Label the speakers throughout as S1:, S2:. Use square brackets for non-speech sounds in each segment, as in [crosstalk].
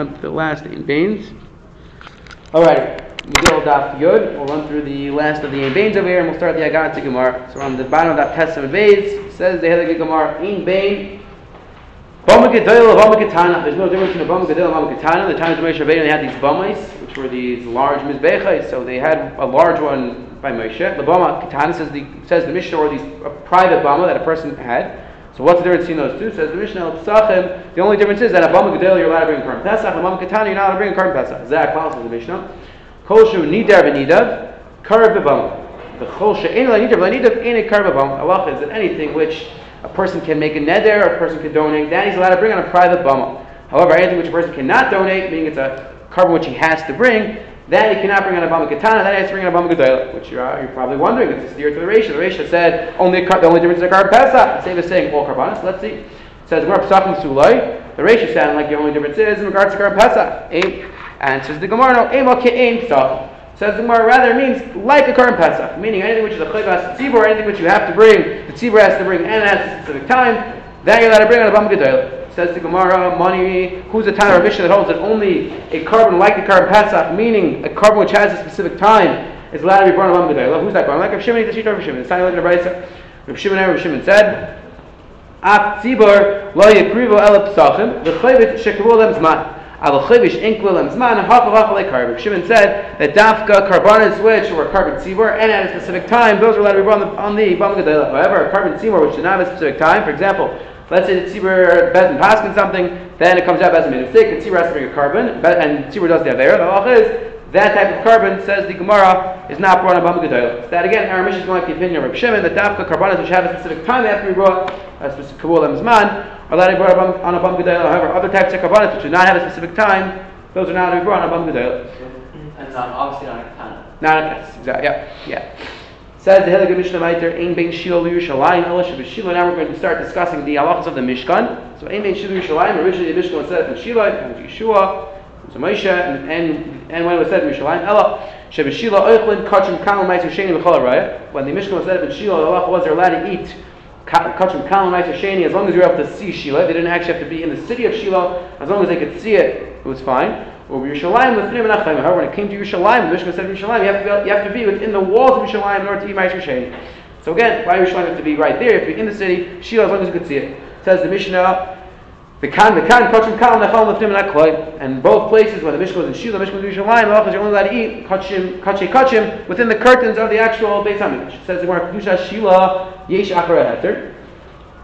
S1: run through the last in bains. Alright, Megillah Daf Yud. We'll run through the last of the bains over here, and we'll start the Agatha Gemara. So on the bottom of that Testament Bays, says the Helig Gemara, in Bain, Bama Gedoyel, Bama Ketana. There's no difference between a Bama Gedoyel and Bama Ketana. The times of Moshe Rabbeinu, they had these Bamais, which were these large Mizbechais. So they had a large one by Moshe. The Bama Ketana says the, says the Mishnah, or these, a private Bama that a person had. So what's the difference between those two? Says the Mishnah Pesachim. The only difference is that a Bama Gedoyel you're allowed to bring Karm Pesach, and Bama Ketana you're not allowed to bring Karm Pesach. Zach follows the Mishnah. Koshu Nidar B'Nidav, Karb B'Bama. The Chol She'en Nidar B'Nidav, Ain't a Karb B'Bama. Allah is that anything which a person can make a neder, or a person can donate, then he's allowed to bring on a private bama. However, anything which a person cannot donate, meaning it's a carbon which he has to bring, then you cannot bring on a bama katana, then he has to bring on a bama gedola, which you're, uh, you're probably wondering, it's steer to the ratio. The ratio said only the only difference is a carbon pesach. Same as saying all carbonas. Let's see. It says Gemara pesachim sulai. The ratio sounds like the only difference is in regards to carbon pesach. And says the Gemara no ema ke'ein pesach. Says the Gemara, rather means like a current Pesach, meaning anything which is a chayvas tzibur, anything which you have to bring, the tzibur has to bring, and at a specific time, then you're allowed to bring on a bam gedolah. Says the Gemara, money, who's the Tanna of Mishnah that holds that only a carbon like the carbon Pesach, meaning a carbon which has a specific time, is allowed to be brought on bam gedolah. Who's that going? Like Rav Shimon, the Shita Rav Shimon. It's not like the Brisa. Rav Shimon Rav Shimon said, Ap tzibur lo yakrivu el pesachim, v'chayvit shekru lem zman. Shimon said that dafka carbonis which were carbon tzibur and at a specific time, those are allowed to be brought on the bam However, a carbon tzibur which did not have a specific time, for example, let's say the tzibur bezin paskin something, then it comes out as a made a mistake. The tzibur has to bring a carbon, and tzibur does the aver. The halacha is that type of carbon, says the Gemara, is not brought on Bama Gedolah. So that again, our mission is going like the opinion of Reb Shimon, that Dafka carbonas which have a specific time they have to be brought, a specific Kabul Zman, are allowed to be brought on a Bama. However, other types of carbonas which do not have a specific time, those are not to be brought on a Bama.
S2: And not, obviously not a katana.
S1: Not a, yeah, yeah. Says the Helig Mishnah Maiter, Ein Bein Shil Yerushalayim, Elish B'Shilo. Now we're going to start discussing the halachas of the Mishkan. So Ein Bein Shil Yerushalayim, originally the Mishkan was set up in Shiloh, and Yeshua, so Moshe, and, and, and when it was said in Yerushalayim, Ella, Shebeshila Oichlin Kachim Kalam Meiser Sheni B'Chol Araya. When the Mishkan was set up in Shiloh, the halacha was they're allowed to eat Kachim Kalam Meiser Sheni as long as you were able to see Shiloh. They didn't actually have to be in the city of Shiloh. As long as they could see it, it was fine. Or Yerushalayim Pnim and However, when it came to Yerushalayim, the Mishkan said Yerushalayim, you have to be, you have to be within the walls of Yerushalayim in order to eat Meiser Sheni. So again, why Yerushalayim have to be right there? If you're in the city, Shiloh as long as you could see it. Says the Mishnah, the kan, the kan, kachim kal, nechal lefnim and akloi. And both places, where the Mishkan was in Shiloh, the Mishkan was in Yerushalayim, halachas you're only allowed to eat kachim, kachim, kachim within the curtains of the actual Beis Hamikdash. Says the word kedusha Shiloh yesh achara heter.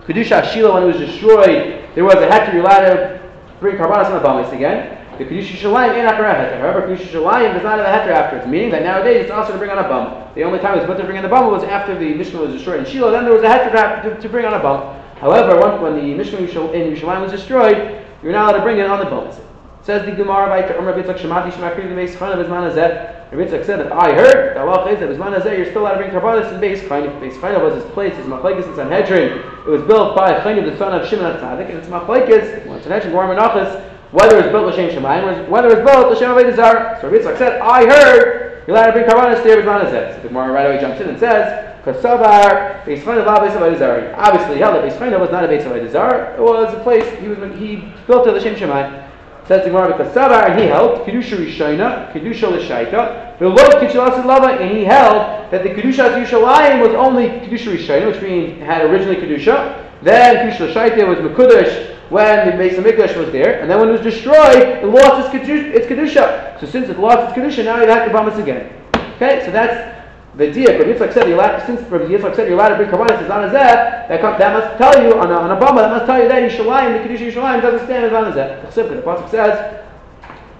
S1: Kedusha Shiloh, when it was destroyed, there was a heter. You're allowed to bring karbanas on the bamis again. The kedusha Shalayim ain't achara heter. However, kedusha Shalayim does not have a heter afterwards, meaning that nowadays it's also to bring on a bum. The only time it was put to bring on the bum was after the Mishnah was destroyed in Shiloh. Then there was a heter to, to, bring on a bum. However, when the Mishnah in Yerushalayim was destroyed, you're not allowed to bring it on the bones. Says the Gemara by Umar Bitzak Shemati Shemakri the Beis Chana Bizman Hazeh. Bitzak said that I heard the Allah is that Bizman Hazeh you're still allowed to bring karbanis in Beis Chana. Beis Chana was his place, his machlekes in Sanhedrin. It was built by Chana the son of Shimon Tzadik, and it's machlekes. Well, Sanhedrin Gemara Menachas. Whether it's built l'shem Shemayim, whether it's built l'shem Avodah Zarah. So Bitzak said, I heard you're allowed to bring karbanis Bizman Hazeh. So the Gemara right away jumps in and says. Kasavar Beis Chana Beis Avodah Obviously, held that was not a Beis Avodah It was a place he was he built it l'shem Shemayim. Says the Gemara Kasavar, and he held Kedusha Rishona, Kedusha L'Shaita, Lord Kedusha Lava, and he held that the Kedusha Yerushalayim was only Kedusha Rishona, which means had originally Kedusha. Then Kedusha L'Shaita was Mekudesh when the Beis Hamikdash was there, and then when it was destroyed, it lost its Kedusha. Its kedusha. So since it lost its Kedusha, now you have to promise again. Okay, so that's the dia, Rabbi Yitzchak said, allowed, since Rabbi Yitzchak said you're allowed to bring karbanis as anazeh, that, that must tell you, on a, on a bama, that must tell you that Yishalayim, the Kedusha Yishalayim doesn't stand as anazeh. The Pasuk says,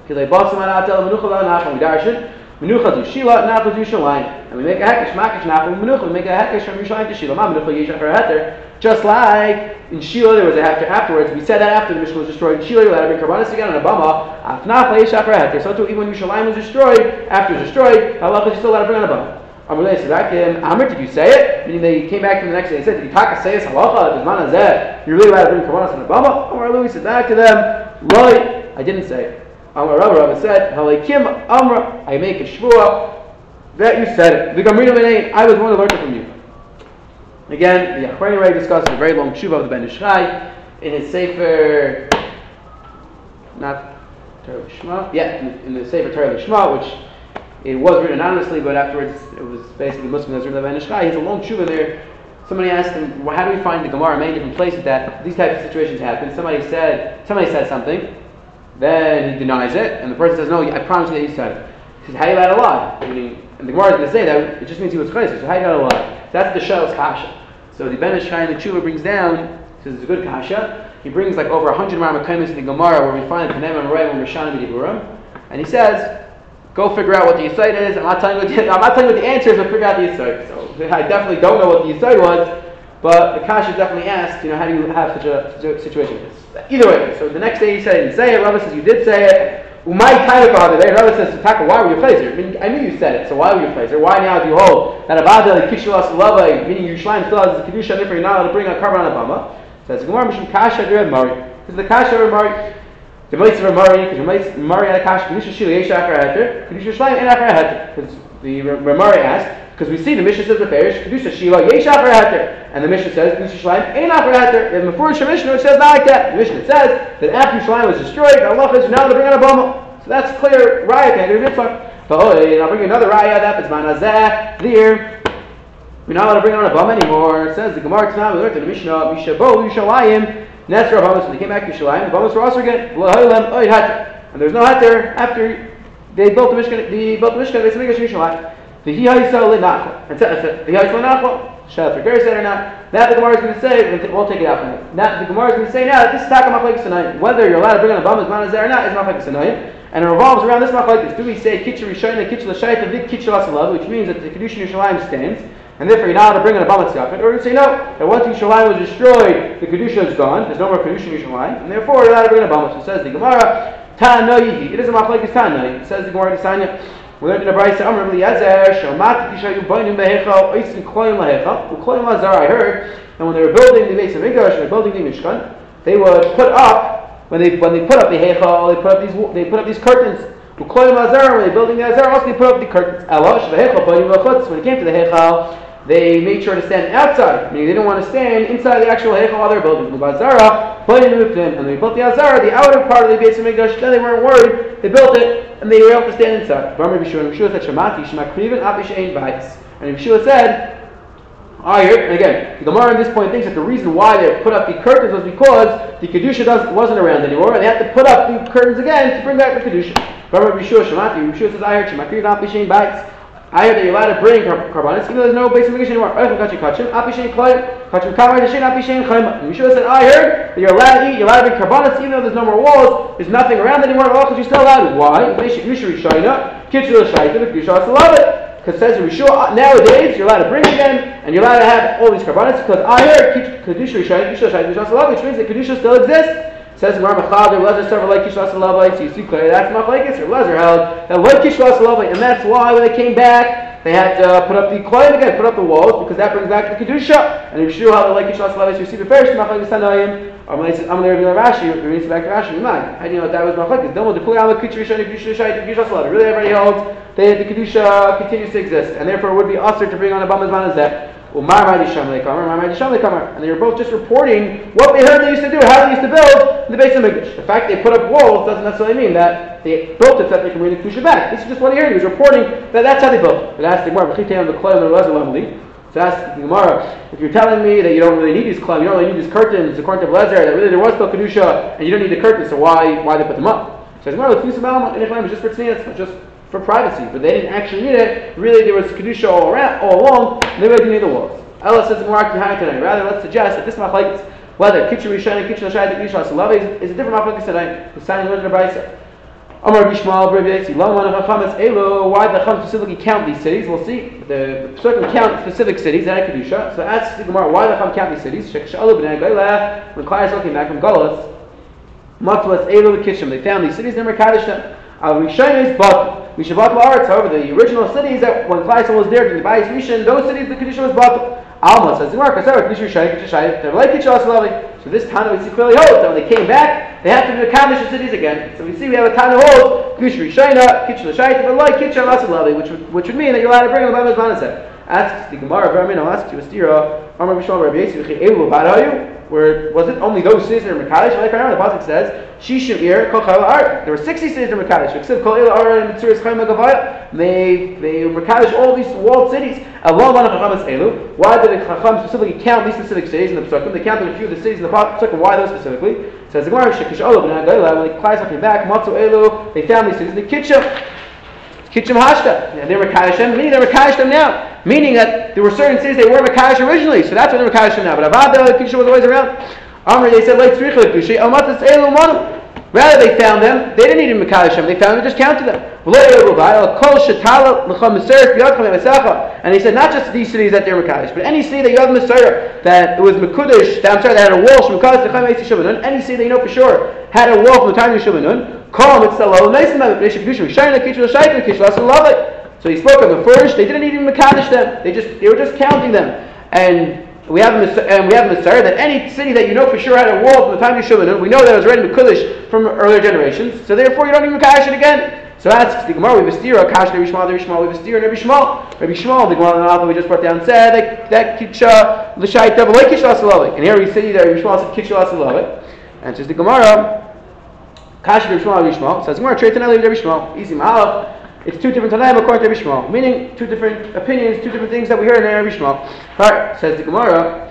S1: Kilei basim anatel menucha la'anacham, we darshan, menucha zu shila, nachal zu Yishalayim. And we make a hekesh, makish nachal, menucha, we make a hekesh from Yishalayim to shila. Ma menucha yishach her heter. Just like in Shiloh there was a heter afterwards, we said that after the Mishkan was destroyed in Shiloh, you allowed to bring karbanis again on a bama, afnach yishach her heter. So too, even when Yishalayim was destroyed, after it was destroyed, halacha is still allowed to bring on a bama. Amalei Sadakim, Amr, did you say it? Meaning they came back to the next day and said, Did you taka say it? Halacha, Bisman Hazeh, you're really allowed to bring Kavanas on the Bama? Amr Louis said back to them, Loi, I didn't say it. Amr Rabba Rabba said, Halikim Amr, I make a shvua, that you said it. The Gamrina I was one to learn it from you. Again, the Achronim Ray discussed a very long tshuva of the Ben Ish Chai in his Sefer, not Torah Lishma. Yeah, in the, the Sefer Torah Lishma, which it was written anonymously, but afterwards it was basically Muslim Nazir Levan Ishkai. He has a long tshuva there. Somebody asked him, well, how do we find the Gemara in many different places that these types of situations happen? Somebody said, somebody said something, then he denies it, and the person says, no, I promise you that you said it. He says, how you allowed to lie? Meaning, and the Gemara is going to say that, it just means he was crazy. So how you allowed to lie? So that's the Shel's Kasha. So the Ben Ish Chai and the tshuva brings down, says it's a good Kasha, he brings like over 100 Ramakimis in the Gemara where we find the Tanem and Ray and Rishana B'Diburim, and he says, Go figure out what the Yisoid is. I'm not telling you what the, I'm not telling you what the answer is, but figure out the Yisoid. So [laughs] I definitely don't know what the Yisoid was, but the Kasha definitely asked, you know, how do you have such a, situation? Either way, so the next day he said, didn't say it. Rabbi says, you did say it. Umay kind of father. Eh? Rabbi says, Taka, why were you placer? I mean, I knew you said it, so why were you placer? Why now do you hold that Abada, Kishulas Lava, meaning Yerushalayim still has the Kedusha, therefore you're not allowed to bring a carbon on Abama? Says, Gemara Mishum Kasha Dur Mari. Is the Kasha Dur Mari. The Mitzvah Ramari, because Ramari had a kash, Kedusha Shil Yesh Akar Kedusha Shleim in Akar Heter. Because the Ramari asked, because we see the Mishnah says the parish, Kedusha Shila Yesh Akar Heter, and the Mishnah says Kedusha Shleim in Akar Heter. And before the Mishnah it says not like that. The Mishnah says that after Shleim was destroyed, Allah is now to bring on a Bama. So that's clear Raya do mitzvah. But oh, and I'll bring you another Raya that is Manazah, there. We're not allowed to bring on a bum anymore. It says the Gemara Tanah, we learned in the Mishnah, Mishabou Yushalayim, Nesra Bamas, when they came back to Yerushalayim, the Bamas were also again, and there's no hatter after they built the Mishkan, they built the Mishkan, they said, Yerushalayim. The Hihaisa Linachla. And the Hihaisa Linachla. Shah, you're said or not, that the Gemara is going to say, we'll take it out from it. Now, the Gemara is going to say now that this is Taka Machlaik Sinai. Whether you're allowed to bring on a as Manazar or not is Machlaik Sinai. And it revolves around this Machlaik. Do we say Kitcher Rishayna, Kitcher Lashayta, Vid Kitcher Lasalav, which means that the Kedushin Yerushalayim stands, and therefore you're not allowed to bring in a Bamat Tziyafet, or you say no, that once Yerushalayim was destroyed, the Kedusha is gone, there's no more Kedusha in Yerushalayim, and therefore you're not allowed to bring in a Bamat. So it says the Gemara, Tan no yihi. It isn't Machlaik Tan no It says the Gemara Tisanya, we learned in the Brayse Amr Eliezer, Shalmat Tishayu Boinim Behechal, Oisin Kloim Lahechal, Ukloim Lazar, I heard, and when they were building the base of and they were building the Mishkan, they would put up, when they, when they put up the Hechal, they put up these, they put up these curtains, when they're building the Azar, also they put up the curtains. When it came to the Hechal, they made sure to stand outside, meaning they didn't want to stand inside the actual Heichal while they're building. The Bazara, put in the and they built the Azara, the outer part of the base of Mikdash, then they weren't worried, they built it, and they were able to stand inside. And Yeshua said, I hear, and again, the Gemara at this point thinks that the reason why they put up the curtains was because the Kedusha wasn't around anymore, and they had to put up the curtains again to bring back the Kedusha. Remember Yeshua, says, I heard. I heard that you're allowed to bring karbanis, even though there's no base midrash anymore. Yeshua said, I heard that you're allowed to eat, you're allowed to bring karbanis, even though there's no more walls, there's nothing around anymore. Because you're still allowed. Why? Rishayna. Because says Rishua, nowadays you're allowed to bring again, and you're allowed to have all these karbanis, because I heard Kedusha Rishayna, Kedusha it, which means that Kedusha still exists. Says Rambam Chad, Lezer server like Kishlas and so you see clearly that's Machlekes, or Lezer held that like Kishlas and and that's why when they came back, they had to put up the Kloim again, put up the walls, because that brings back the Kedusha. And if how the like Kishlas and so you see the first Machlekes Tanayim, or I'm going to reveal Rashi, to back to Rashi, might. How do you know that was Machlekes? Then we'll on the Kedusha Rishon, Kedusha Shai, Kedusha Salat. Really everybody holds that the Kedusha continues to exist, and therefore it would be usher to bring on a Bamaz Manazeh. And they were both just reporting what they heard they used to do, how they used to build the base of Mikdash. The fact they put up walls doesn't necessarily mean that they built it so that they can bring the Kedusha back. This is just what he heard. He was reporting that that's how they built it. Asked the Gemara, so ask the Gemara, if you're telling me that you don't really need these clubs, you don't really need these curtains, according to Lezer, that really there was still Kedusha, and you don't need the curtains, so why why they put them up? So the Gemara, the Kedusha just for just for privacy, but they didn't actually need it. Really, there was kedusha all around, all along. And they really didn't need the walls. Ella says. Rather, let's suggest that this machlekes, whether kitchen rishon and kitchen lashayit and kitchen is a different machlekes today. The sign of the brayse. Amar Bishmal Brevesi Laman Chachamas Elo. Why the Chacham specifically count these cities? We'll see. The certain count specific cities that kedusha. So ask the Gemara why the Chacham count these cities. Shekashalu b'nei Gaila. When Klai came back from Galus, Matlas Elo the Kishim. They found these cities and Merkadish them. Al Rishonis Batal. Mishavat La'aretz, however, the original cities that when Klaisel was there during the Bayis Rishon, those cities the condition was Batal. Alma says. So this Tana we see clearly holds that when they came back, they had to be accomplish the cities again. So we see we have a Tana holds, Kedusha Rishayna, Kedusha Shai, they're like Kedusha Asalavi, which would, which would mean that you're allowed to bring them by Mizmanaseh. Asks the Gemara, Vermin, I'll ask you a stira, uh, Amar Bishal Rabbi Yisrael, Elu Barayu, where was it only those cities that are Mekadosh? Like right now, the pasuk says, Shishim Ir Kol Ar. There were sixty cities that are Mekadosh. Except Kol Il Ar and Mitzuris Chayim Agavaya. They they Mekadosh all these walled cities. Allah Mana Chachamas Elu. Why did the Chacham specifically count these specific cities in the Pesukim? They counted a few of the cities in the Pesukim. Why those specifically? It says the Gemara Shekish Olav and when they climbed up back, Matzu Elu. They found these cities in the Kitchum. Kitchum Hashta. And they were Kadishem, meaning they were Kadishem now. Meaning that there were certain cities they were Makadosh originally, so that's why they're Makadosh now. But Avad Kitchum was always around. Amr, they said, like Tzricha Kushay, Amatas Elu Manum. Rather, they found them. They didn't need to Makadosh They found them. Just counted them. And he said, not just these cities that they're Makadosh, but any city that you have Messiah that it was Mekudesh. I'm sorry, that had a wall from Mekadosh Any city that you know for sure had a wall from the time of Shulmanun. Call it's the low and nice amount of So he spoke of the first. They didn't even Makadosh them. They just they were just counting them. And we have and we have Messiah that any city that you know for sure had a wall from the time of Shulman, we know that it was already Mekulish from earlier generations. So therefore, you don't even cash it again. So asks the Gemara, we have a steer, a kash Rabbi Shmuel, Rabbi Shmuel, we have a steer, Rabbi Shmuel. Rabbi Shmuel, the Gemara that we just brought down said that kitcha l'shayit devil like kitcha asalovik. And here we see that Rabbi Shmuel said kitcha asalovik. And says the Gemara, kash Rabbi Shmuel, Rabbi Shmuel. Says Gemara, Taneli Rabbi Shmuel. Easy malach. It's two different Tanaim according to Rabbi Shmuel, meaning two different opinions, two different things that we hear in Rabbi Shmuel. All right, says the Gemara.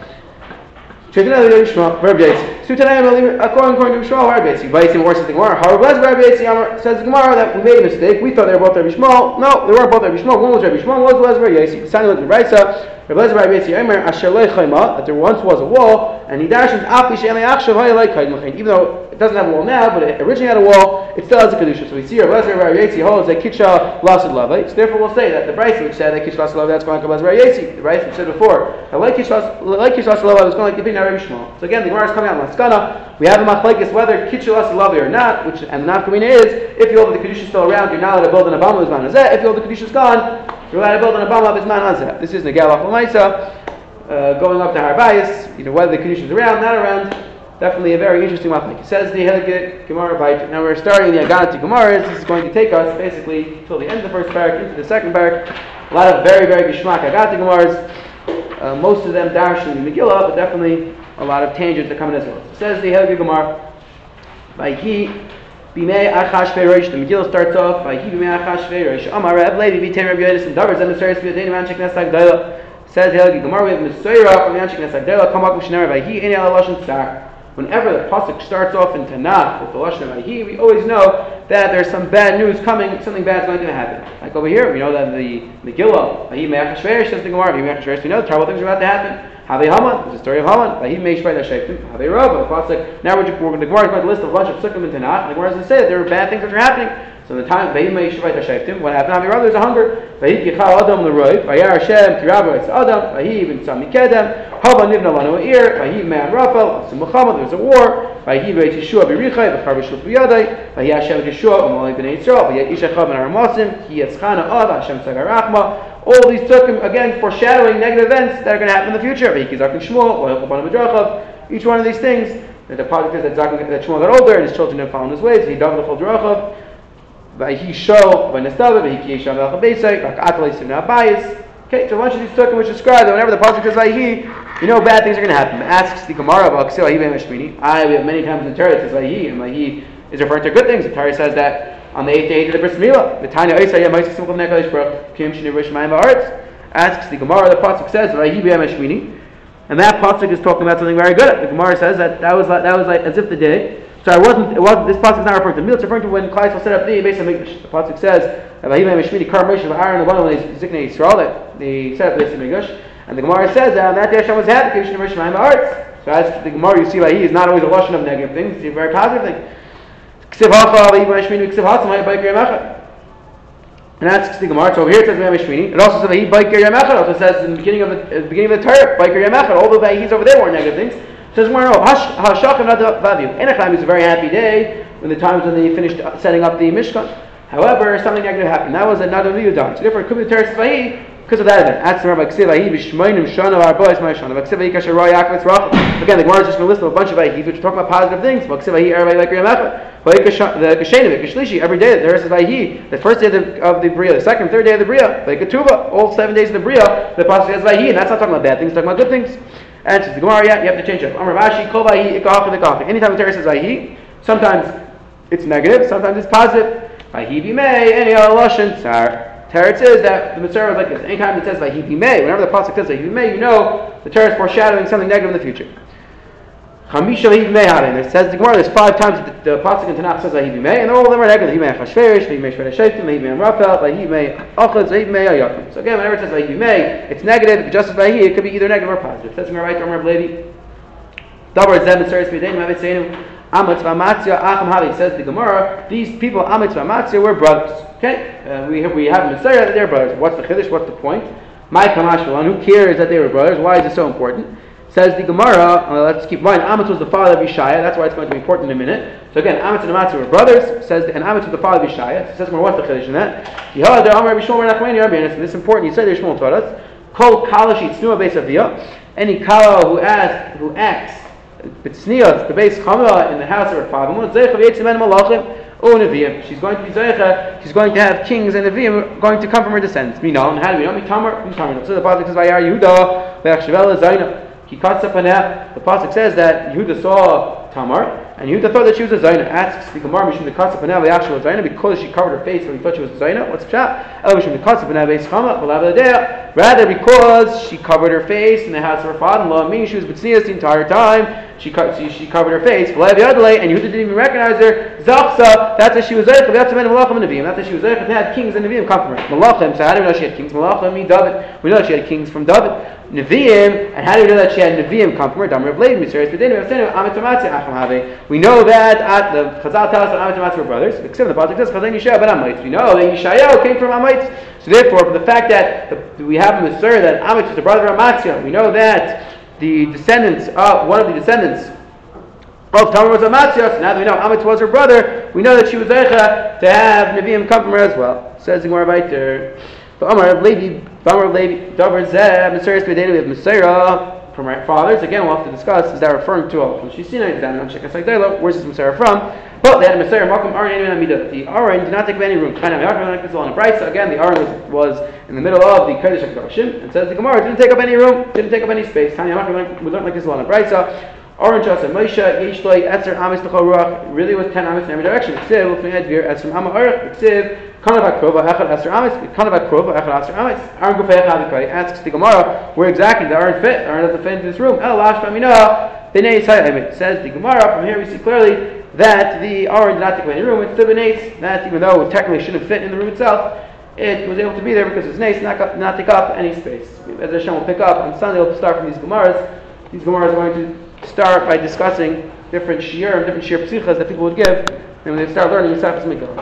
S1: According to Shmuel, Rabbi Yitzi. Vayis more says the Gemara. How blessed Rabbi Yitzi says the Gemara that we made a mistake. We thought they were both Rabbi Shmuel. No, they weren't both Rabbi Shmuel. One was Rabbi Shmuel, one was Rabbi Yitzi. The was Rabbi Yitzi. Rabbi Rabbi Yitzi Omer Asher that there once was a wall, and he dashes Afi She'en Achshav Hayalei Even though it doesn't have a wall now, but it originally had a wall, it still has a kedusha. So we see Rabbi Rabbi Yitzi holds that kitcha lasid lava. So therefore, we'll say that the Bryce which said that kitcha lasid lava that's going to as Rabbi Yitzi. The Bryce which said before that like kitcha lasid lava was going like the opinion of Rabbi Shmuel. So again, the Gemara is coming out on Laskana. We have a machlekes whether kitcha lasid lava or not, which and the nafkamina is if you hold the kedusha is still around, you're not allowed to build an abama of man If you hold the kedusha is gone, you're allowed to build an abama of man This is Negal Lamaisa. Uh, going up to Harbayas, you know, whether the conditions around, not around, Definitely a very interesting machnik. It says the Hilgit Gemara Bait. Now we're starting the Aganati Gemara. This is going to take us basically till the end of the first parak, into the second parak. A lot of very, very Gishmak Aganati Gemaras. Uh, most of them darshan in Megillah, but definitely a lot of tangents that come in as well. It says the Hilgit Gemara. Vaiki Bimei Achashverosh. The Megillah starts off by Hi Bimei Achashverosh. Amar Reb Levi Vitem Reb Yodis and Davers and the Seres V'Yadein Man Shek Nesag Daila. Says the Hilgit Gemara. We have Mesoira from. Come up with Shnei Vaiki Eni Ala Lashon Tzar whenever the pasuk starts off in Tanakh with the lashon of we always know that there's some bad news coming, something bad is going to happen. Like over here, we know that the Megillah, Vahi Me'achashverosh says the Gemara, Vahi Me'achashverosh, we know terrible things are about to happen. Have Haman, there's a story of Haman. Vahi Me'ishvay Shektim, Have Rav. The pasuk. Now we're, we're the Gemara is going to list a bunch of psukim in Tanakh. The Gemara doesn't say that there are bad things that are happening. So the time Me'ishvay Shektim, what happened? Have Rav, there's a hunger. Vahi Kichal Adam L'Roiv, Vayar Hashem Kirabah It's Adam, Vahi Ibn Sami Kedem, Hava Nivna Lanu Ir, Vahi Me'an Raphael, Muhammad, there's a war. Vahi Beit Yeshua Berichai, V'char B'shul B'yadai, Vahi Hashem Yeshua, Umalei B'nei Yisrael, Vahi Ishachav Ben Aramasim, Ki Yetzchana Av, Hashem Sagar Rachma. All these took him, again, foreshadowing negative events that are going to happen in the future. Vahi Kizak and Shmuel, Each one of these things, the project is that, Shmuel got older and his children didn't follow his ways, he dug the Chol Drachav, Okay, so a bunch of these tukim which describe that whenever the pasuk says Vahi, you know bad things are going to happen. Asks the Gemara about Ksil Vahi Mashmini. I we have many times in the Torah it says Vahi, and Vahi is referring to good things. The Torah says that on the eighth day of the Bris Milah, the Tanya Oisayah Ma'aseh Simchel Nekalish Baruch Kim Shini Rish Mayim Ba'aretz. Asks the Gemara, the pasuk says Vahi Mashmini, and that pasuk is talking about something very good. The Gemara says that that was like, that was like as if the day so I wasn't, it wasn't, this pasuk is not referring to meal, it's referring to when Klai set up the base of Mikdash. The pasuk says, when he's Ziknei Yisrael, that they set up the base of Mikdash. And the Gemara says that on that day Hashem was happy, Kishn Moshe Mayim Arts. So as the Gemara, you see why he is not always a lashon of negative things, it's a very positive thing. And that's the Gemara. So over here it says Mishmini. It also says Vahim Baikir Yamacha. It also says in the beginning of the, the beginning of the Torah, Baikir Yamacha. Although the Vahis over there were negative things. Says more, oh, no, Hashachim Vavu. Enachim is a very happy day when the times when they finished uh, setting up the Mishkan. However, something negative happened. That was another Liyudan. So therefore, it Teres because of that event. That's the Rabbi Ksivahi b'shmoinim shana v'arbois ma'ashana. Ksivahi kasher roy yaakvetz rachel. Again, the Gemara is just going to list a bunch of Vahis which are talking about positive things. Ksivahi ervay like Riyamecha. The Geshenim, Geshlishi, every day there is Vahi. The first day of the, of the Bria, the second, third day of the Bria. Like Ketuva, all seven days of the Bria, the Pasuk says Vahi, and that's not talking about bad things, talking about good things. Answers the Gemara, yeah, you have to change it. Amar Rashi, Kol Vahi, Ikacha Vikacha. Anytime the Torah says Vahi, sometimes it's negative, sometimes it's positive. Vahi Bimei, any other Lashon, Tsar. Teretz is that the Mitzvah is like this. Anytime it says Vahi Bimei, whenever the Pasuk says Vahi Bimei, you know the Torah is foreshadowing something negative in the future. Chamisha Vahi Bimei It says the Gemara, there's five times the, the Pasuk in Tanakh says Vahi Bimei, and all of them are negative. Vahi Bimei Chashverish, Vahi Bimei Shvei Shaitim, Vahi Bimei Raphael, Vahi Bimei Achaz, Vahi Bimei Ayakim. So again, whenever it says Vahi Bimei, it's negative. Just as Vahi, it could be either negative or positive. It says the right, Amar Levi. Dabar and Seres B'Dein, Mavet Seinu. Amatz v'amatzia acham havi says the Gemara. These people Amatz v'amatzia were brothers. Okay, uh, we have, we have Messiah that they're brothers. What's the chiddush? What's the point? My kamash Who cares that they were brothers? Why is it so important? Says the Gemara. Uh, let's keep in mind. Amatz was the father of Yishaya. That's why it's going to be important in a minute. So again, Amatz and Amatzia were brothers. Says and Amatz was the father of Yishaya. So says more what's the chiddush in that? Yehoah Amar Bishmol Nachmani Rabbi. And this is important. You say there's Shmuel taught us. Kol kalashi tznuah beis aviyah. Any kala who asks, who acts B'tzniot, the base Chamah in the house of her father. She's going to be Zeicha, she's going to have kings and Nevi'im going to come from her descendants. Minal, and how do we know? Mitamar, from Tamar. So the Pasuk says, Vayar Yehuda, Ve'achshavela Zaina. He cuts up an The Pasuk says that Yehuda saw Tamar, and Yehuda thought that she was a Zaina. Asks the Gemara, Mishum Zaina, because she covered her face when he thought she was a Zaina. What's the chat? Oh, Chama, Rather, because she covered her face in the house of her father-in-law, meaning she was B'tznias the entire time, she, she, she covered her face, and Yehuda didn't even recognize her. Zachsa, that's why she was Zeich, that's men Malachim and Nevi'im. That's why she was Zeich, and had kings and Nevi'im come from her. Malachim, so how do we know she had kings? Malachim, David. We know that she had kings from David. Nevi'im, and how do we know that she had Nevi'im come from her? Damar of Blade, Miseris, We know that at the Chazal tells us that Amit were brothers, except the Pasuk says Chazal Yishaya but Amites. We know that Yishaya came from Amites. So therefore, from the fact that the, we have the Surah that Amit is the brother of Amatzia, we know that the descendants of one of the descendants of Tamar was Amatzia. So now that we know Amit was her brother, we know that she was Eicha to have Nevi'im come from her as well. Says the Gemara there. But Amar Levi, Amar Levi, Davar Zeh, Messiah we have Messiah from our fathers. Again, we'll have to discuss, is that referring to all Agdela, where's this Messiah from? But they had a Messiah, Malcolm Aron, and. The Aron did not take up any room. Again, the Aron was, was in the middle of the Kodesh HaKadoshim, and says the Gemara, didn't take up any room, didn't take up any space. We learned like this on a price. Orange Asa Moshe, Yishloi, Etzer, Amis, L'chol Ruach, really was 10 Amis in every direction. Ksiv, Lufnei Edvir, Etzer, Amma Arach, Ksiv, Kanavat Krova, Echad, Etzer, Amis, Kanavat Krova, Echad, Etzer, Amis. Aaron Gufei Echad, asks the Gemara, where exactly the Aaron fit? Aaron doesn't fit into this room. El, Lash, Famina, B'nei Yisai, says the Gemara, from here we see clearly that the Aaron did not take away any room, it's the B'nei, that even though it technically shouldn't fit in the room itself, it was able to be there because it's nice, not, not take up any space. As Hashem will pick up on Sunday, we'll start from these Gemaras. These Gemaras are going to start by discussing different shiur, different shiur psichas that people would give, and when they start learning, Yisafas Mikvah.